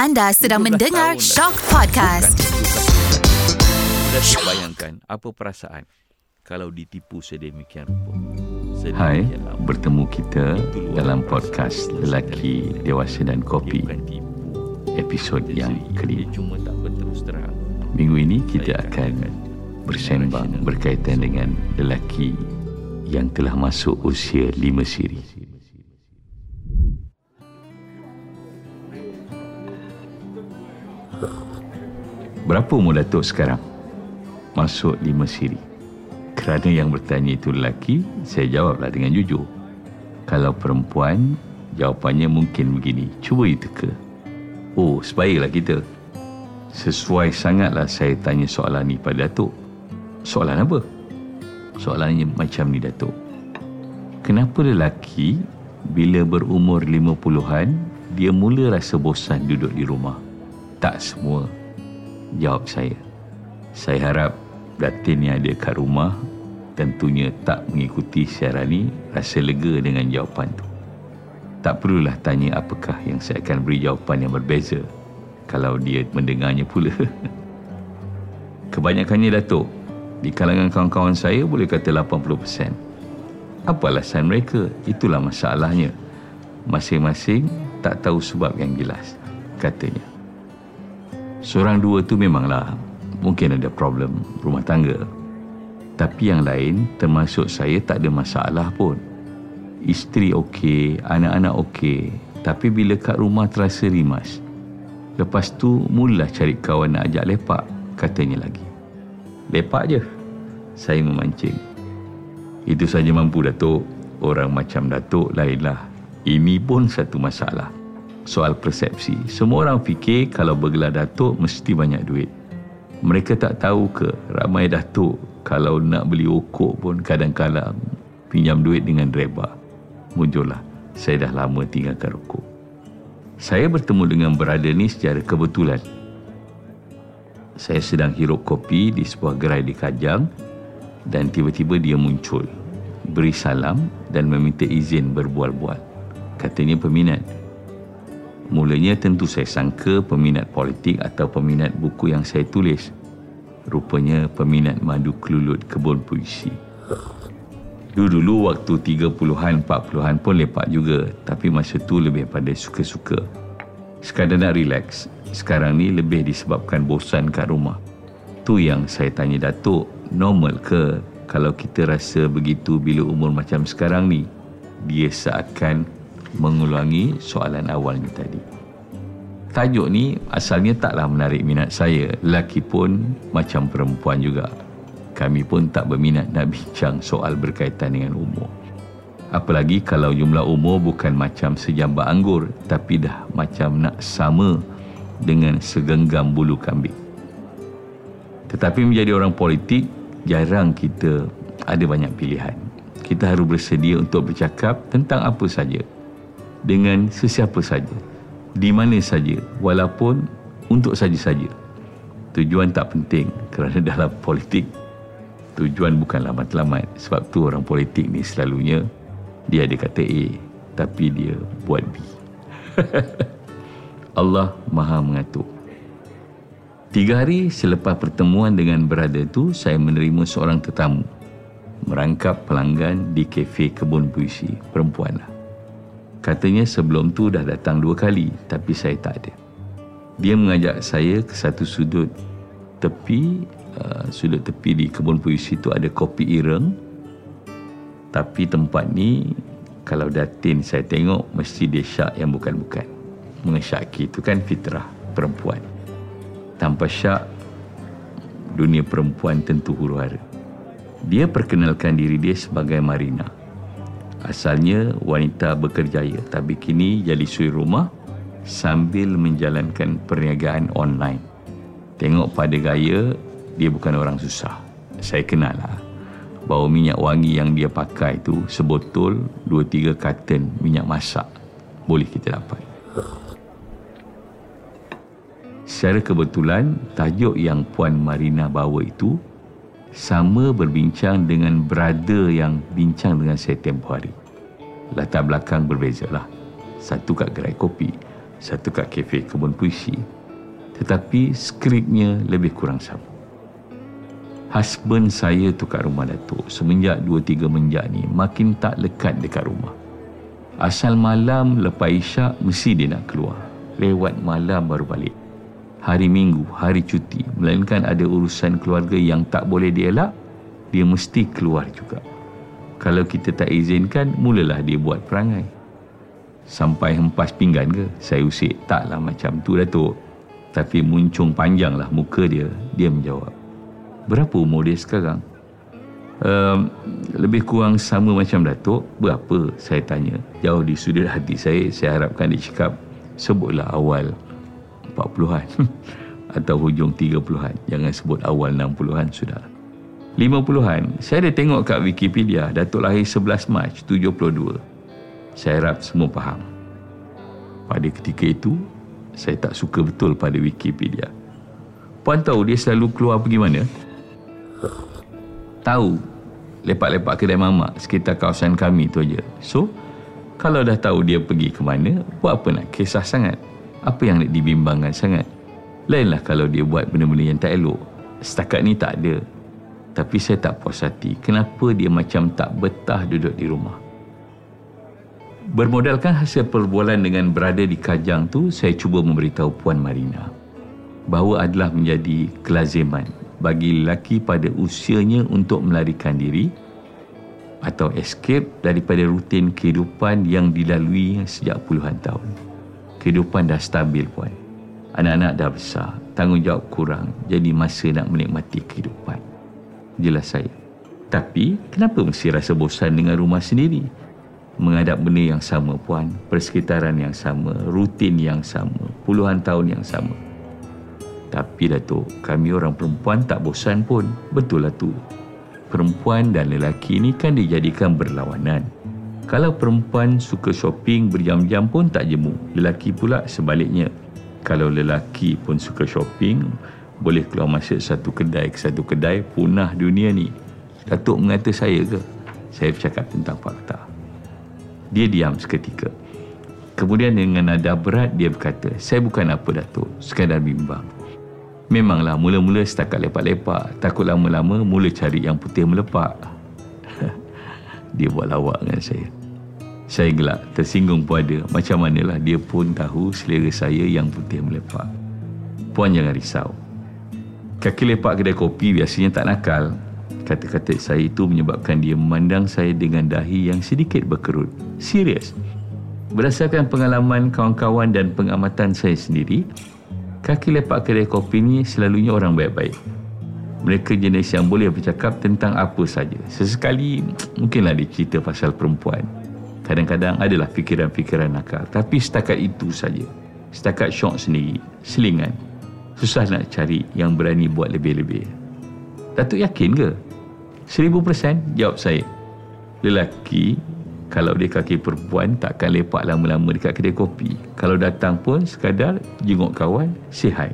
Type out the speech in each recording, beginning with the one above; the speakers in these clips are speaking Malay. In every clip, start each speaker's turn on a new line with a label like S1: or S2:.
S1: Anda sedang
S2: 17
S1: mendengar. Shock Podcast.
S2: Dah terbayangkan apa perasaan kalau ditipu sedemikian rupa.
S3: Hai, bertemu kita dalam podcast Lelaki Dewasa dan Kopi
S2: bukan
S3: episod yang kelima.
S2: cuma tak berterus terang.
S3: Minggu ini kita akan bersembang berkaitan dengan lelaki yang telah masuk usia lima siri. Berapa umur Datuk sekarang? Masuk lima siri. Kerana yang bertanya itu lelaki, saya jawablah dengan jujur. Kalau perempuan, jawapannya mungkin begini. Cuba itu ke? Oh, sebaiklah kita. Sesuai sangatlah saya tanya soalan ni pada Datuk. Soalan apa? Soalannya macam ni Datuk. Kenapa lelaki bila berumur 50-an dia mula rasa bosan duduk di rumah? Tak semua. Jawab saya. Saya harap Datin yang ada kat rumah tentunya tak mengikuti siaran ni rasa lega dengan jawapan tu. Tak perlulah tanya apakah yang saya akan beri jawapan yang berbeza kalau dia mendengarnya pula. Kebanyakannya Datuk, di kalangan kawan-kawan saya boleh kata 80%. Apa alasan mereka? Itulah masalahnya. Masing-masing tak tahu sebab yang jelas, katanya. Seorang dua tu memanglah mungkin ada problem rumah tangga. Tapi yang lain termasuk saya tak ada masalah pun. Isteri okey, anak-anak okey. Tapi bila kat rumah terasa rimas. Lepas tu mula cari kawan nak ajak lepak, katanya lagi. Lepak je. Saya memancing. Itu saja mampu Datuk. Orang macam Datuk lainlah. Ini pun satu masalah. Soal persepsi. Semua orang fikir kalau bergelar Datuk mesti banyak duit. Mereka tak tahu ke ramai Datuk kalau nak beli okok pun kadang-kadang pinjam duit dengan reba. Muncullah. Saya dah lama tinggalkan rokok. Saya bertemu dengan berada ni secara kebetulan. Saya sedang hirup kopi di sebuah gerai di Kajang dan tiba-tiba dia muncul. Beri salam dan meminta izin berbual-bual. Katanya peminat. Mulanya tentu saya sangka peminat politik atau peminat buku yang saya tulis. Rupanya peminat madu kelulut kebun puisi. Dulu-dulu waktu 30-an, 40-an pun lepak juga. Tapi masa tu lebih pada suka-suka. Sekadar nak relax. Sekarang ni lebih disebabkan bosan kat rumah. Tu yang saya tanya Datuk, normal ke kalau kita rasa begitu bila umur macam sekarang ni? Dia seakan mengulangi soalan awalnya tadi. Tajuk ni asalnya taklah menarik minat saya. Lelaki pun macam perempuan juga. Kami pun tak berminat nak bincang soal berkaitan dengan umur. Apalagi kalau jumlah umur bukan macam sejambak anggur tapi dah macam nak sama dengan segenggam bulu kambing. Tetapi menjadi orang politik jarang kita ada banyak pilihan. Kita harus bersedia untuk bercakap tentang apa saja dengan sesiapa saja di mana saja walaupun untuk saja-saja. Tujuan tak penting kerana dalam politik tujuan bukanlah matlamat sebab tu orang politik ni selalunya dia ada kata A tapi dia buat B. Allah Maha mengatur. Tiga hari selepas pertemuan dengan berada tu, saya menerima seorang tetamu. Merangkap pelanggan di kafe kebun puisi. Perempuan lah. Katanya sebelum tu dah datang dua kali, tapi saya tak ada. Dia mengajak saya ke satu sudut tepi, uh, sudut tepi di kebun puisi tu ada kopi ireng. Tapi tempat ni, kalau datin saya tengok, mesti dia syak yang bukan-bukan. Mengesyaki itu kan fitrah perempuan. Tanpa syak, dunia perempuan tentu huru hara. Dia perkenalkan diri dia sebagai Marina. Asalnya wanita bekerjaya tapi kini jadi suri rumah sambil menjalankan perniagaan online. Tengok pada gaya, dia bukan orang susah. Saya kenal lah. Bau minyak wangi yang dia pakai tu sebotol 2-3 karton minyak masak. Boleh kita dapat. Secara kebetulan, tajuk yang Puan Marina bawa itu sama berbincang dengan brother yang bincang dengan saya tempoh hari. Latar belakang berbeza lah. Satu kat gerai kopi, satu kat kafe kebun puisi. Tetapi skripnya lebih kurang sama. Husband saya tu kat rumah Datuk semenjak 2-3 menjak ni makin tak lekat dekat rumah. Asal malam lepas isyak mesti dia nak keluar. Lewat malam baru balik. Hari minggu, hari cuti. Melainkan ada urusan keluarga yang tak boleh dielak, dia mesti keluar juga. Kalau kita tak izinkan, mulalah dia buat perangai. Sampai hempas pinggan ke? Saya usik, taklah macam tu Datuk. Tapi muncung panjanglah muka dia. Dia menjawab. Berapa umur dia sekarang? Um, lebih kurang sama macam Datuk Berapa saya tanya Jauh di sudut hati saya Saya harapkan dia cakap Sebutlah awal 40-an Atau hujung 30-an Jangan sebut awal 60-an sudah. 50-an Saya ada tengok kat Wikipedia Datuk lahir 11 Mac 72 Saya harap semua faham. Pada ketika itu Saya tak suka betul pada Wikipedia. Puan tahu dia selalu keluar pergi mana? tahu. Lepak-lepak kedai mamak sekitar kawasan kami tu aja. So, kalau dah tahu dia pergi ke mana, buat apa nak? Kisah sangat? Apa yang nak dibimbangkan sangat? Lainlah kalau dia buat benda-benda yang tak elok. Setakat ni tak ada. Tapi saya tak puas hati. Kenapa dia macam tak betah duduk di rumah? Bermodalkan hasil perbualan dengan berada di Kajang tu, saya cuba memberitahu Puan Marina bahawa adalah menjadi kelaziman bagi lelaki pada usianya untuk melarikan diri atau escape daripada rutin kehidupan yang dilalui sejak puluhan tahun. Kehidupan dah stabil puan. Anak-anak dah besar, tanggungjawab kurang, jadi masa nak menikmati kehidupan. Jelas saya. Tapi, kenapa mesti rasa bosan dengan rumah sendiri? Menghadap benda yang sama puan, persekitaran yang sama, rutin yang sama, puluhan tahun yang sama. Tapi Datuk, kami orang perempuan tak bosan pun. Betul lah tu. Perempuan dan lelaki ni kan dijadikan berlawanan. Kalau perempuan suka shopping berjam-jam pun tak jemu. Lelaki pula sebaliknya. Kalau lelaki pun suka shopping, boleh keluar masuk satu kedai ke satu kedai, punah dunia ni. Datuk mengata saya ke? Saya bercakap tentang fakta. Dia diam seketika. Kemudian dengan nada berat dia berkata, saya bukan apa Datuk, sekadar bimbang. Memanglah mula-mula setakat lepak-lepak Takut lama-lama mula cari yang putih melepak Dia buat lawak dengan saya Saya gelak tersinggung pun ada Macam manalah dia pun tahu selera saya yang putih melepak Puan jangan risau Kaki lepak kedai kopi biasanya tak nakal Kata-kata saya itu menyebabkan dia memandang saya dengan dahi yang sedikit berkerut Serius Berdasarkan pengalaman kawan-kawan dan pengamatan saya sendiri Kaki lepak kedai kopi ni selalunya orang baik-baik. Mereka jenis yang boleh bercakap tentang apa saja. Sesekali mungkinlah dia cerita pasal perempuan. Kadang-kadang adalah fikiran-fikiran nakal. Tapi setakat itu saja. Setakat syok sendiri. Selingan. Susah nak cari yang berani buat lebih-lebih. Datuk yakin ke? Seribu persen jawab saya. Lelaki kalau dia kaki perempuan takkan lepak lama-lama dekat kedai kopi. Kalau datang pun sekadar jenguk kawan, hi.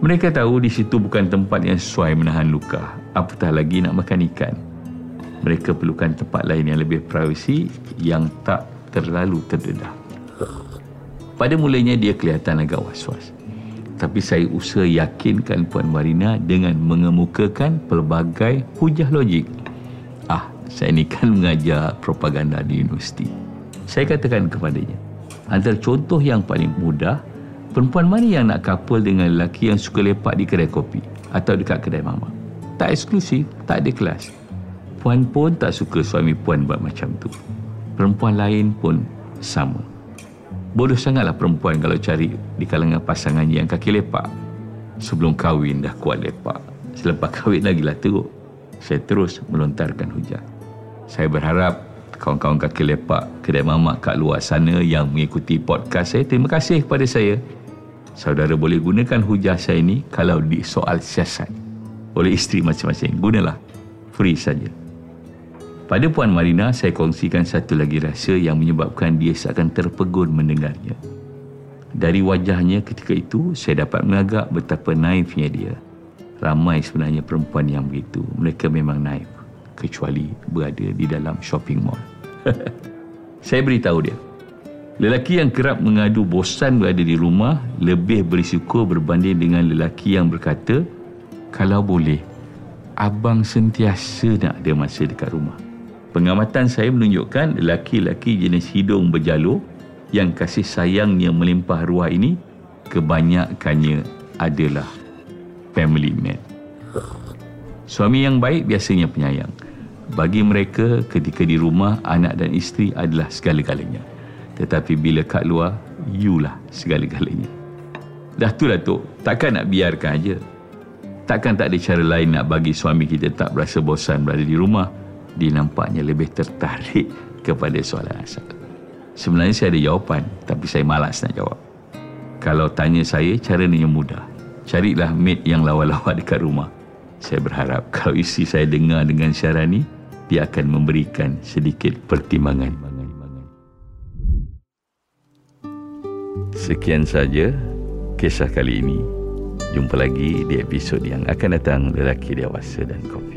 S3: Mereka tahu di situ bukan tempat yang sesuai menahan luka. Apatah lagi nak makan ikan. Mereka perlukan tempat lain yang lebih privasi yang tak terlalu terdedah. Pada mulanya dia kelihatan agak was-was. Tapi saya usaha yakinkan Puan Marina dengan mengemukakan pelbagai hujah logik saya ni kan mengajar propaganda di universiti. Saya katakan kepadanya, antara contoh yang paling mudah, perempuan mana yang nak couple dengan lelaki yang suka lepak di kedai kopi atau dekat kedai mama? Tak eksklusif, tak ada kelas. Puan pun tak suka suami puan buat macam tu. Perempuan lain pun sama. Bodoh sangatlah perempuan kalau cari di kalangan pasangannya yang kaki lepak. Sebelum kahwin dah kuat lepak. Selepas kahwin lagi lah teruk. Saya terus melontarkan hujah. Saya berharap kawan-kawan kaki lepak kedai mamak kat luar sana yang mengikuti podcast saya, terima kasih kepada saya. Saudara boleh gunakan hujah saya ini kalau di soal siasat oleh isteri masing-masing. Gunalah. Free saja. Pada Puan Marina, saya kongsikan satu lagi rahsia yang menyebabkan dia seakan terpegun mendengarnya. Dari wajahnya ketika itu, saya dapat mengagak betapa naifnya dia. Ramai sebenarnya perempuan yang begitu. Mereka memang naif kecuali berada di dalam shopping mall. Saya beritahu dia, Lelaki yang kerap mengadu bosan berada di rumah lebih berisiko berbanding dengan lelaki yang berkata, kalau boleh, abang sentiasa nak ada masa dekat rumah. Pengamatan saya menunjukkan lelaki-lelaki jenis hidung berjalur yang kasih sayangnya melimpah ruah ini kebanyakannya adalah family man. Suami yang baik biasanya penyayang. Bagi mereka ketika di rumah anak dan isteri adalah segala-galanya. Tetapi bila kat luar, youlah segala-galanya. Dah tu Datuk, takkan nak biarkan aja. Takkan tak ada cara lain nak bagi suami kita tak berasa bosan berada di rumah. Dia nampaknya lebih tertarik kepada soalan asal. Sebenarnya saya ada jawapan, tapi saya malas nak jawab. Kalau tanya saya, cara ni yang mudah. Carilah mate yang lawa-lawa dekat rumah. Saya berharap kalau isi saya dengar dengan siaran ni, dia akan memberikan sedikit pertimbangan.
S2: Sekian saja kisah kali ini. Jumpa lagi di episod yang akan datang Lelaki Dewasa dan Kopi.